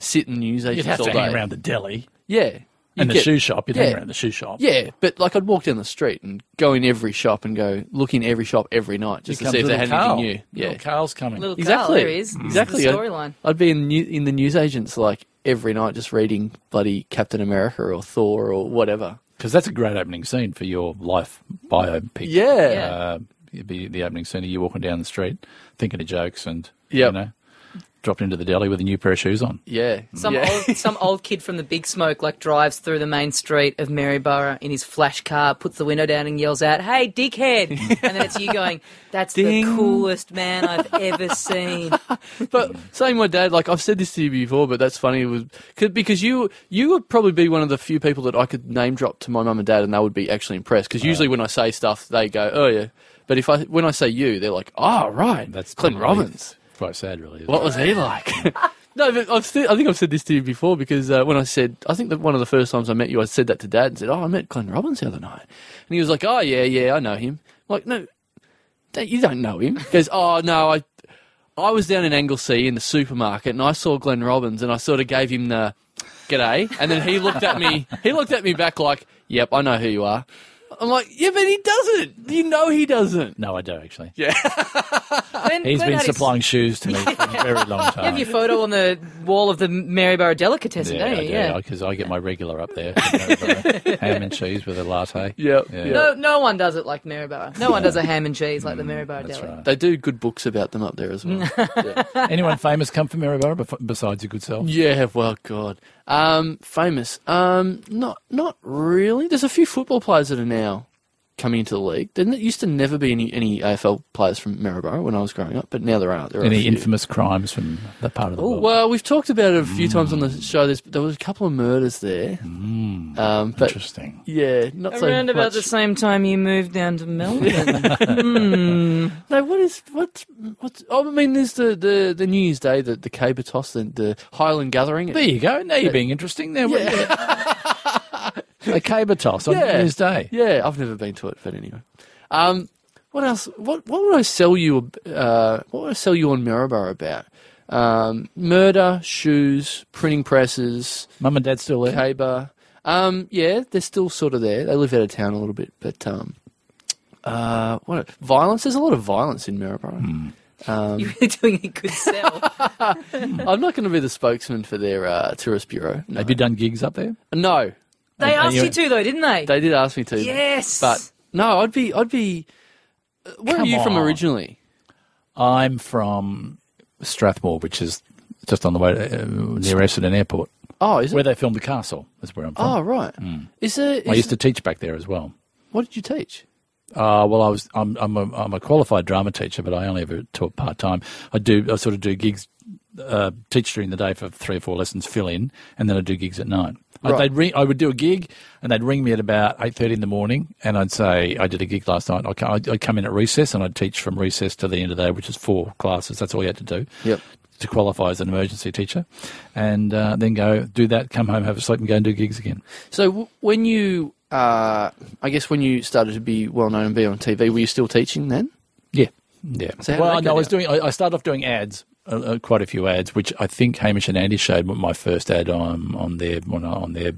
sit in You'd newsagents have all to day. hang around the deli Yeah, and You'd the get- shoe shop. You'd hang around the shoe shop. Yeah, but like I'd walk down the street and go in every shop and go look in every shop every night just Here to see if comes they had Carl. anything new. Yeah, Little Carl's coming. Little Carl, Exactly. there he is. This is Exactly. the I- storyline. I'd be in new, in the newsagents like every night, just reading bloody Captain America or Thor or whatever. Because that's a great opening scene for your life biopic. Yeah. Yeah. Uh, it'd be the opening scene of you walking down the street, thinking of jokes, and Yep. you know, dropped into the deli with a new pair of shoes on. Yeah, Some yeah. old some [LAUGHS] old kid from the big smoke like drives through the main street of Maryborough in his flash car, puts the window down and yells out, "Hey, dickhead!" and then it's you going, "That's Ding. the coolest man I've ever seen." [LAUGHS] but saying my dad, like I've said this to you before, but that's funny. It was 'cause- because you you would probably be one of the few people that I could name drop to my mum and dad, and they would be actually impressed. Because usually when I say stuff, they go, "Oh yeah," but if I when I say you, they're like, "Oh right, That's Clint Robbins." Quite sad, really. What it? was he like? [LAUGHS] no, but I've still, I think I've said this to you before because uh, when I said, I think that one of the first times I met you, I said that to Dad and said, "Oh, I met Glenn Robbins the other night," and he was like, "Oh yeah, yeah, I know him." I'm like, no, Dad, you don't know him. He goes, "Oh no, I." I was down in Anglesea in the supermarket and I saw Glenn Robbins and I sort of gave him the g'day and then he looked at me he looked at me back like, Yep, I know who you are. I'm like, Yeah, but he doesn't. You know he doesn't. No, I do actually. Glenn, [LAUGHS] He's Glenn been had his- supplying shoes to me for a [LAUGHS] very long You time. have your photo on the wall of the Maryborough delicatessen, yeah, don't I do, Yeah. because I get my regular up there, [LAUGHS] ham and cheese with a latte. Yep, Yeah. yep. No, no one does it like Maryborough. No one does a ham and cheese like the mm, Maryborough That's Deli. right. They do good books about them up there as well. yeah. Anyone famous come from Maryborough bef- besides your good self? Yeah, well, God. Um, famous. Um, not not really. There's a few football players that are now coming into the league. Didn't it used to never be any, any AFL players from Maryborough when I was growing up, but now there are. There are Any few. infamous crimes from that part of the oh, world? Well, we've talked about it a few times on the mm. show. There's, there was a couple of murders there. Mm. um, but Interesting. yeah, not so Around about much. the same time you moved down to Melbourne. [LAUGHS] Hmm. No, what is what? What's? Oh, I mean, there's the, the, the New Year's Day, the the caber toss, the, the Highland Gathering. There you go. Now you're uh, being interesting. There, [LAUGHS] [LAUGHS] a caber toss on New Year's Day. Yeah, I've never been to it, but anyway. Um, what else? What what would I sell you? Uh, what would I sell you on Maryborough about? Um, murder, shoes, printing presses, Mum and Dad still there. caber. Um, yeah, they're still sort of there. They live out of town a little bit, but um, uh, what violence? There's a lot of violence in Maryborough. Um, [LAUGHS] You're really doing a good sell. [LAUGHS] I'm not going to be the spokesman for their uh, tourist bureau. No. Have you done gigs up there? no, They And asked you- you to, though, didn't they? they did ask me to. yes. but no, I'd be. I'd be. uh, Where are Come you from originally? I'm from Strathmore, which is just on the way to, uh, near Essendon Airport, Oh, is it? where they filmed the castle. That's where I'm from. Oh, right. Is there? I is- used to teach back there as well. What did you teach? Uh, well, I was I'm I'm a, I'm a qualified drama teacher, but I only ever taught part time. I do I sort of do gigs, uh, teach during the day for three or four lessons, fill in, and then I do gigs at night. I, Right. they'd ring, I would do a gig, and they'd ring me at about eight thirty in the morning, and I'd say I did a gig last night. I'd, I'd I'd come in at recess, and I'd teach from recess to the end of the day, which is four classes. That's all you had to do. Yep. To qualify as an emergency teacher, and uh, then go do that, come home, have a sleep, and go and do gigs again. So w- when you, uh, I guess when you started to be well known and be on TV, were you still teaching then? Yeah, yeah. So well, no, I was doing. I, I started off doing ads, uh, quite a few ads, which I think Hamish and Andy showed my first ad on on their on, on their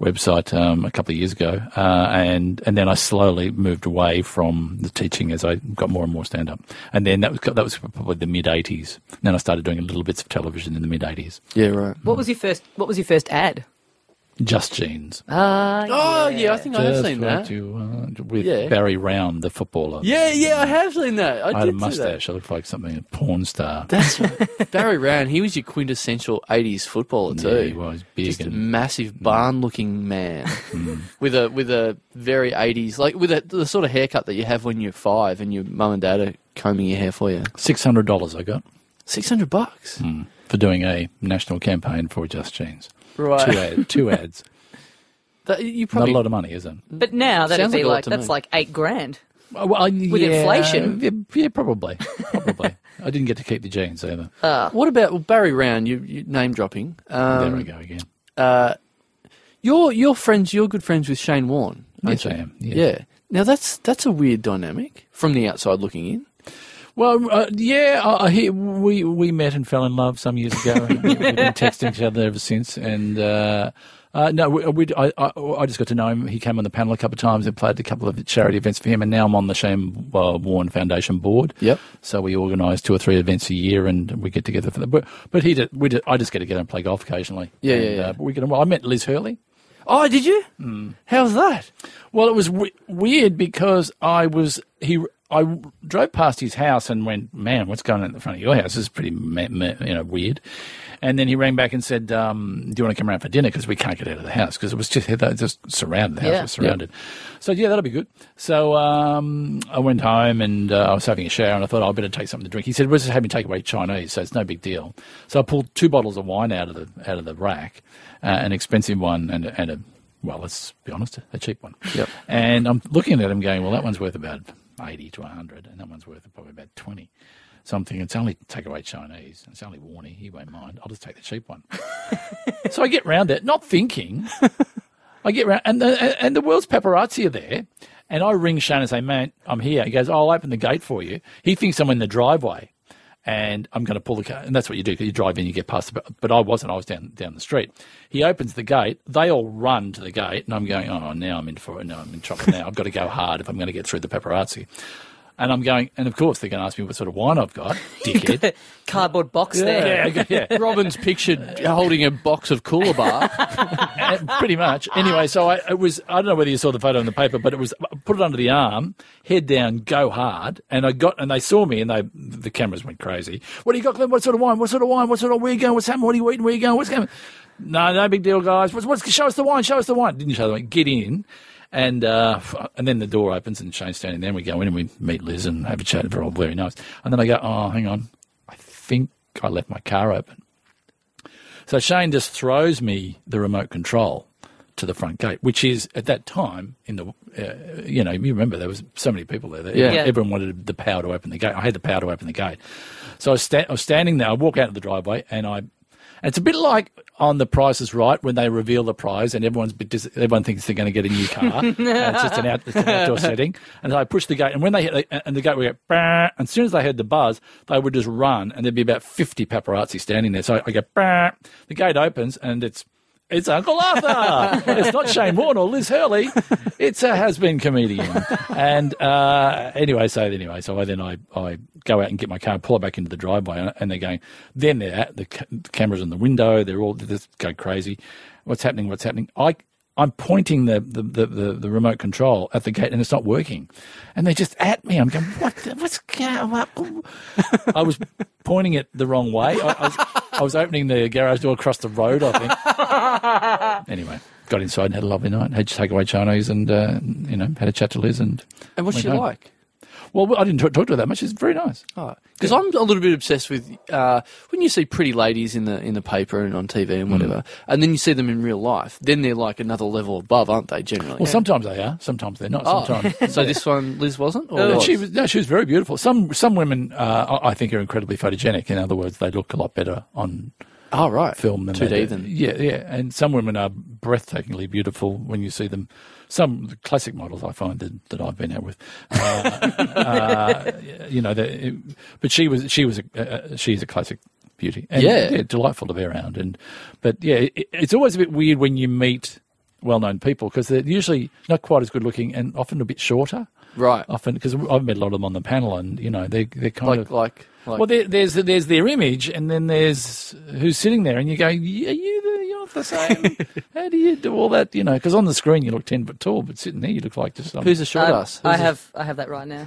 website um, a couple of years ago, uh, and and then I slowly moved away from the teaching as I got more and more stand up, and then that was that was probably the mid '80s. Then I started doing little bits of television in the mid '80s. Yeah, right. what was your first? What was your first ad? Just Jeans. Ah, Oh, yeah, I think I have seen that. you, uh, with Yeah. Barry Round, the footballer. Yeah, yeah, I have seen that. I, I had did a see that. mustache. I looked like something a porn star. That's right. [LAUGHS] Barry Round. He was your quintessential '80s footballer too. Yeah, he was big Just a and- massive barn-looking man [LAUGHS] with a with a very '80s, like with a, the sort of haircut that you have when you're five and your mum and dad are combing your hair for you. Six hundred dollars I got Six hundred bucks. for doing a national campaign for Just Jeans. Right. Two, ad, two ads. That, you Not probably a lot of money, is it? But now that'd Sounds like be a lot like to that's me. like eight grand. Well, I- With yeah, inflation. yeah, yeah, probably, probably. [LAUGHS] I didn't get to keep the jeans either. What about well, Barry Round? You, you name dropping. Um, there we go again. Uh, you're you're friends. You're good friends with Shane Warne. aren't Yes, I you? am, yes. Yeah. Now that's that's a weird dynamic from the outside looking in. Well, uh, yeah, I, I we we met and fell in love some years ago, and we've been [LAUGHS] texting each other ever since. And uh, uh, no, we, we, I, I, I just got to know him. He came on the panel a couple of times and played a couple of charity events for him. And now I'm on the Shane uh, Warne Foundation board. Yep. So we organise two or three events a year, and we get together for that. But but he did, we did, I just get together and play golf occasionally. Yeah, And, yeah, yeah. Uh, but we get, well, I met Liz Hurley. Oh, did you? Hmm. How's that? Well, it was w- weird because I was he. I drove past his house and went, "Man, what's going on in the front of your house? This is pretty, you know, weird." And then he rang back and said, um, "Do you want to come around for dinner? Because we can't get out of the house because it was just just surrounded. The house Yeah. was surrounded." So yeah, that'll be good. So um, I went home and uh, I was having a shower and I thought oh, I better take something to drink. He said, "We're just having takeaway Chinese, so it's no big deal." So I pulled two bottles of wine out of the out of the rack, uh, an expensive one and a- and a well, let's be honest, a cheap one. Yep. And I'm looking at him going, well, that one's worth about 80 to 100, and that one's worth probably about 20. So I'm thinking, it's only take away Chinese. It's only Warney. He won't mind. I'll just take the cheap one. [LAUGHS] so I get round it, not thinking. I get round, and the, and the world's paparazzi are there. And I ring Shane and say, man, I'm here. He goes, oh, I'll open the gate for you. He thinks I'm in the driveway and I'm going to pull the car. And that's what you do. You drive in, you get past the, but I wasn't. I was down down the street. He opens the gate. They all run to the gate, and I'm going. Oh, now I'm in for it. Now I'm in trouble. Now I've got to go hard if I'm going to get through the paparazzi. And I'm going. And of course, they're going to ask me what sort of wine I've got, [LAUGHS] dickhead. Cardboard box there. yeah, yeah. [LAUGHS] Robbins pictured holding a box of Coolabah. Uh, [LAUGHS] pretty much. Anyway, so I it was. I don't know whether you saw the photo in the paper, but it was put it under the arm, head down, go hard, and I got and they saw me and they the cameras went crazy. What do you got, Glenn? What sort of wine? What sort of wine? What sort of where you going? What's happening? What are you eating? Where you going? What's going? no, no big deal, guys. What's, what's, show us the wine. Show us the wine. Didn't show the wine. Get in. And uh, and then the door opens and Shane's standing there. And we go in and we meet Liz and have a chat. They're all very nice. And then I go, oh, hang on. I think I left my car open. So Shane just throws me the remote control to the front gate, which is at that time in the, uh, you know, you remember there was so many people there. Yeah. Yeah. Everyone wanted the power to open the gate. I had the power to open the gate. So I was, sta- I was standing there. I walk out of the driveway and I, and it's a bit like on The Price is Right when they reveal the prize and everyone's dis- everyone thinks they're going to get a new car. [LAUGHS] and it's just an, out, it's an outdoor setting. And so I pushed the gate, and when they hit, the, and the gate would go, "Bah," and as soon as they heard the buzz, they would just run, and there'd be about fifty paparazzi standing there. So I go, "Bah." the gate opens, and it's it's Uncle Arthur. [LAUGHS] it's not Shane Warne or Liz Hurley. It's a has-been comedian. And uh, anyway, so anyway, so I, then I, I go out and get my car, pull it back into the driveway, and- and they're going. Then they're at the, ca- the cameras in the window. They're all they just go crazy. What's happening? What's happening? I. I'm pointing the, the, the, the, the remote control at the gate and it's not working. And they're just at me. I'm going, what? The, what's going on? I was pointing it the wrong way. I, I, was, I was opening the garage door across the road, I think. [LAUGHS] anyway, got inside and had a lovely night. Had takeaway Chinese and, uh, you know, had a chat to Liz. And And what's she home. like? Well, I didn't talk, to her that much. She's very nice. Because I'm a little bit obsessed with uh, when you see pretty ladies in the in the paper and on TV Mm. and whatever, and then you see them in real life. Then they're like another level above, aren't they? Generally. Well, sometimes they are. Sometimes they're not. Oh. Sometimes. [LAUGHS] so this one, Liz wasn't. Or No, was? she was no, she was very beautiful. Some some women, uh, I think, are incredibly photogenic. In other words, they look a lot better on Oh right, film than two they D do. then. Yeah, yeah. And some women are breathtakingly beautiful when you see them. Some classic models I find that, that I've been out with, uh, [LAUGHS] uh, you know. they- But she was she was a, uh, she's a classic beauty. And, Yeah. delightful to be around. And but yeah, it, it's always a bit weird when you meet well-known people because they're usually not quite as good looking and often a bit shorter. Right. Often because I've met a lot of them on the panel, and you know they they're kind Like of like like. well, there, there's there's their image, and then there's who's sitting there, and you go, "Yeah, you the, you're not the same. [LAUGHS] How do you do all that? You know, because on the screen you look ten foot tall, but sitting there you look like just some. who's a short Uh, ass? I Who's a- have I have that right now.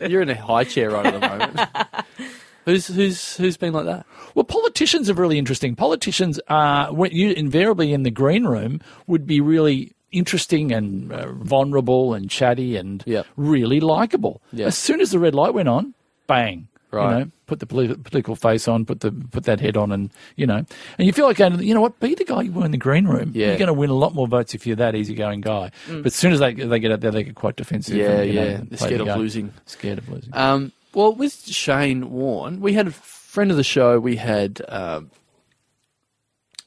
[LAUGHS] [LAUGHS] You're in a high chair right at the moment. who's who's who's been like that? Well, politicians are really interesting. Politicians are when you invariably in the green room would be really interesting and uh, vulnerable and chatty and Yep. really likable. Yep. As soon as the red light went on, bang. Right. You know, put the politi- political face on, put the put that head on, and you know, and you feel like going. You know what? Be the guy you were in the green room. Yeah. You're going to win a lot more votes if you're that easygoing guy. But as soon as they they get out there, they get quite defensive. Yeah, and, know, yeah. They're scared the of game. losing. Scared of losing. Um, well, with Shane Warne, we had a friend of the show. We had um,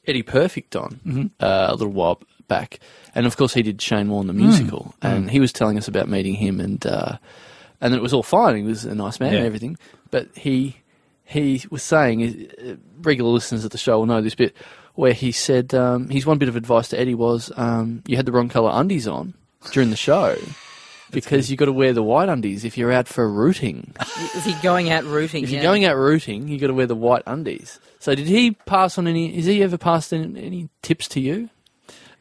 Eddie Perfect on Mm-hmm. uh, a little while back, and of course he did Shane Warne Mm. the musical, and he was telling us about meeting him, and uh, and then it was all fine. He was a nice man and everything, but he he was saying uh, regular listeners of the show will know this bit where he said um, his one bit of advice to Eddie was um, you had the wrong color undies on during the show. [LAUGHS] Because you've got to wear the white undies if you're out for rooting. Is he going out rooting? If yeah. you're going out rooting, you've got to wear the white undies. So, did he pass on any? Has he ever passed in any tips to you?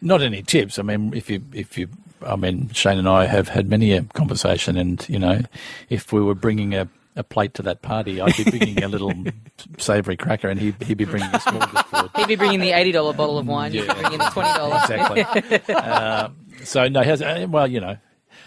Not any tips. I mean, if you, if you, I mean, Shane and I have had many a conversation, and you know, if we were bringing a, a plate to that party, I'd be bringing a little [LAUGHS] savoury cracker, and he'd, he'd be bringing a smorgasbord. He'd be bringing the eighty dollar bottle of wine. You'd be bringing the twenty dollars. exactly. um, so no, has. Uh, well, you know,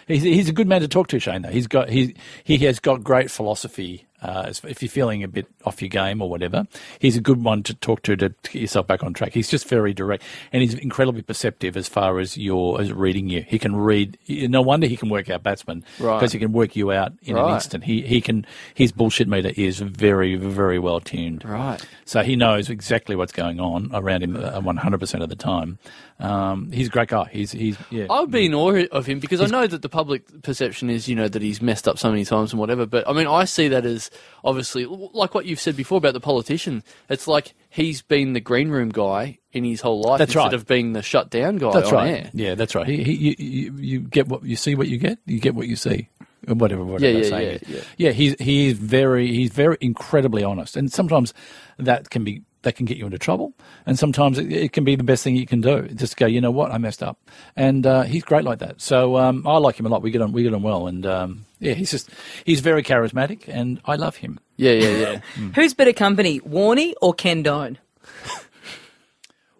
he's he's a good man to talk to, Shane. Though he's got he he has got great philosophy. Uh, if you're feeling a bit off your game or whatever, he's a good one to talk to to get yourself back on track. He's just very direct, and he's incredibly perceptive as far as your as reading you. He can read. No wonder he can work out batsmen Right. because he can work you out in an instant. He he can. His bullshit meter is very very well tuned. Right. So he knows exactly what's going on around him uh, 100% of the time. Um, he's a great guy. He's, he's yeah. I would be in awe of him because I know that the public perception is, you know, that he's messed up so many times and whatever. But I mean, I see that as obviously like what you've said before about the politician. It's like he's been the green room guy in his whole life That's instead right. of being the shut down guy That's right. air. Yeah, that's right. He, he, you, you, you get what you see, what you get. You get what you see. Whatever, whatever Yeah, yeah, saying yeah, yeah. yeah. He's he's very he's very incredibly honest, and sometimes that can be that can get you into trouble, and sometimes it, it can be the best thing you can do. Just go, you know what, I messed up, and uh, he's great like that. So um, I like him a lot. We get on we get on well, and um, yeah, he's just he's very charismatic, and I love him. Yeah, yeah, yeah. [LAUGHS] Who's better company, Warney or Ken Done?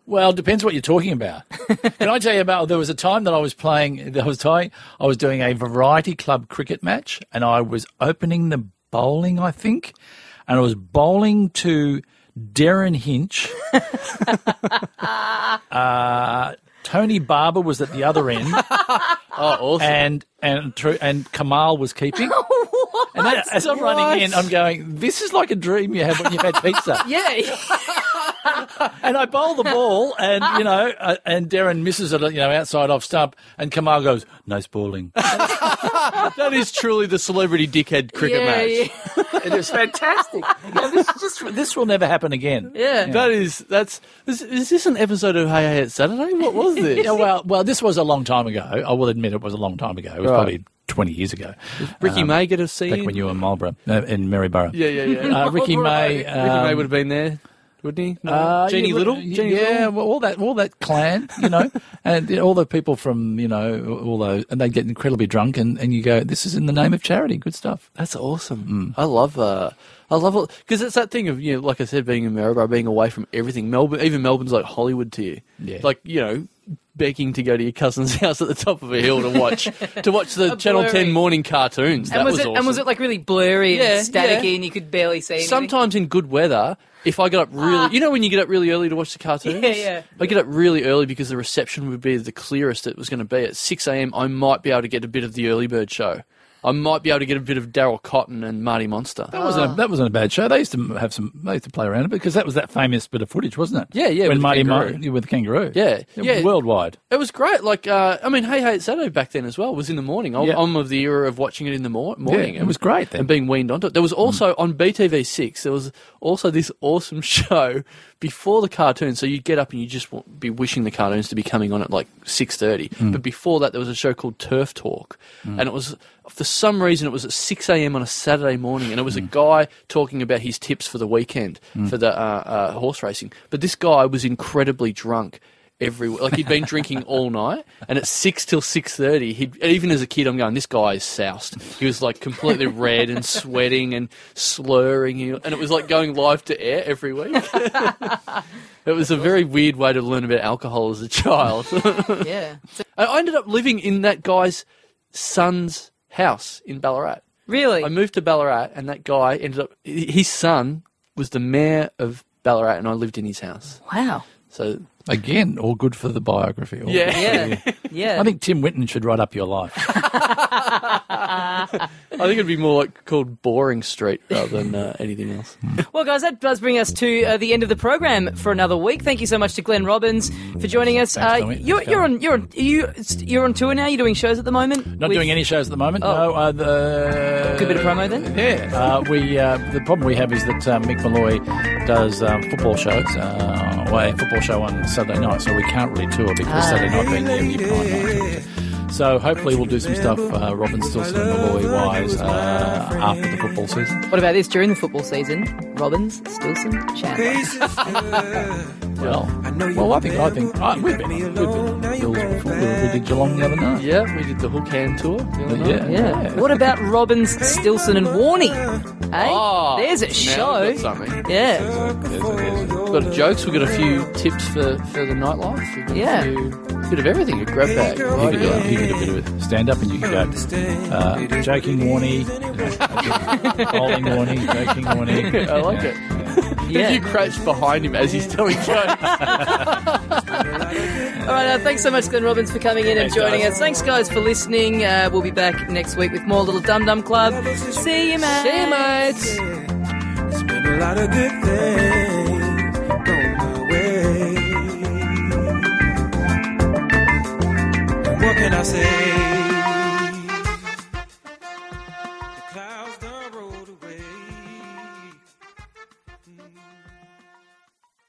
Well, it depends what you're talking about. [LAUGHS] Can I tell you about? There was a time that I was playing. There was time I was doing a variety club cricket match, and I was opening the bowling. I think, and I was bowling to Derryn Hinch. [LAUGHS] uh, Tony Barber was at the other end, [LAUGHS] Oh, awesome. and and and Kamahl was keeping. [LAUGHS] And as I'm running in, I'm going. This is like a dream you have when you've had pizza. Yeah. And I bowl the ball, and you know, uh, and Derryn misses it, you know, outside off stump, and Kamahl goes, "Nice bowling." [LAUGHS] that is truly the celebrity dickhead cricket yeah, match. it is fantastic. Yeah, this, just, this will never happen again. Yeah. That is that's is, is this an episode of Hey Hey It's Saturday? What was this? [LAUGHS] Yeah, well, well, this was a long time ago. I will admit it was a long time ago. It was Right. probably 20 years ago. Ricky May get a scene. Back when you were in Marlborough, uh, in Maryborough. yeah, yeah, yeah. Uh, Ricky [LAUGHS] May. Ricky May um, would have been there, wouldn't he? No? Uh, Jeannie yeah, Little. Jeannie yeah, Little? well, all that, all that clan, you know, [LAUGHS] and you know, all the people from, you know, all those, and they get incredibly drunk, and, and you go, this is in the name of charity, good stuff. That's awesome. Mm. I love uh I love it because it's that thing of you know, like I said, being in Maryborough, being away from everything. Melbourne, even Melbourne's like Hollywood to you. Yeah. Like you know, begging to go to your cousin's [LAUGHS] house at the top of a hill to watch to watch the [LAUGHS] Channel Ten morning cartoons. That And was, was, it awesome. and was it like really blurry Yeah, and staticky yeah. and you could barely see anything? Sometimes in good weather, if I get up really, you know, when you get up really early to watch the cartoons. Ah. Yeah, yeah. I get up really early because the reception would be the clearest it was going to be at six a.m. I might be able to get a bit of the early bird show. I might be able to get a bit of Daryl Cotton and Marty Monster. That wasn't a, that wasn't a bad show. They used to have some. They used to play around it because that was that famous bit of footage, wasn't it? Yeah, yeah, When with the Marty Mo- kangaroo. with the kangaroo. Yeah, yeah. worldwide. It was great. Like, uh, I mean, Hey Hey It's Saturday back then as well was in the morning. I'm, Yeah. I'm of the era of watching it in the mor- morning. Yeah, it was great then. And being weaned onto it. There was also on BTV6, there was also this awesome [LAUGHS] show before the cartoon. So you'd get up and you just be wishing the cartoons to be coming on at like 6.30. Mm. But before that, there was a show called Turf Talk. And it was, for some reason, it was at 6 a.m. on a Saturday morning. And it was a guy talking about his tips for the weekend for the uh, uh, horse racing. But this guy was incredibly drunk every like he'd been drinking [LAUGHS] all night and at 6 till 6.30 he'd even as a kid i'm going this guy is soused he was like completely red and sweating and slurring and it was like going live to air every week [LAUGHS] it was a very weird way to learn about alcohol as a child [LAUGHS] Yeah. i ended up living in that guy's son's house in ballarat Really? i moved to ballarat and that guy ended up his son was the mayor of ballarat and i lived in his house wow. so Again, all good for the biography. All Yeah. good. Yeah. Yeah. I think Tim Winton should write up your life. [LAUGHS] [LAUGHS] I think it'd be more like called Boring Street rather than uh, anything else. Well, guys, that does bring us to uh, the end of the program for another week. Thank you so much to Glenn Robbins for joining us. Thanks, uh, you're, you're on you're on you you're on tour now. You're doing shows at the moment. Not with- doing any shows at the moment. Oh. No, uh, the Good bit of promo then? Yeah, uh, we uh, the problem we have is that uh, Mick Molloy does um, football shows, uh, well, a football show on Saturday night, so we can't really tour because Ah. Saturday night being the evening prime night. So hopefully we'll do some stuff, uh, Robbins Stilson and Molloy wise, uh, after the football season. What about this during the football season? Robbins, Stilson, Chandler. [LAUGHS] Well, well, I think I think uh, we've been we've been Bills before. We, we did Geelong the other night. Yeah, we did the Hook Hand tour. the other Yeah. Yeah. What about Robbins, Stilson, and Warney? Hey, Oh, there's a show. got something. Yeah. There's- there's- We've got jokes. We've got a few tips for, for the nightlife. We've got Yeah. a few, bit of everything. A grab bag. You Right could, do, here. you could do a bit of stand up and you could go uh, joking Warney, [LAUGHS] bowling Warney, joking Warney. [LAUGHS] I like it. Yeah. You crouch behind him as he's telling jokes. [LAUGHS] All right, uh, thanks so much, Glenn Robbins, for coming in and joining guys. us. Thanks, guys, for listening. Uh, we'll be back next week with more Little Dum Dum Club. See you, mate. See you, mates. It's been a lot of good things What can I say?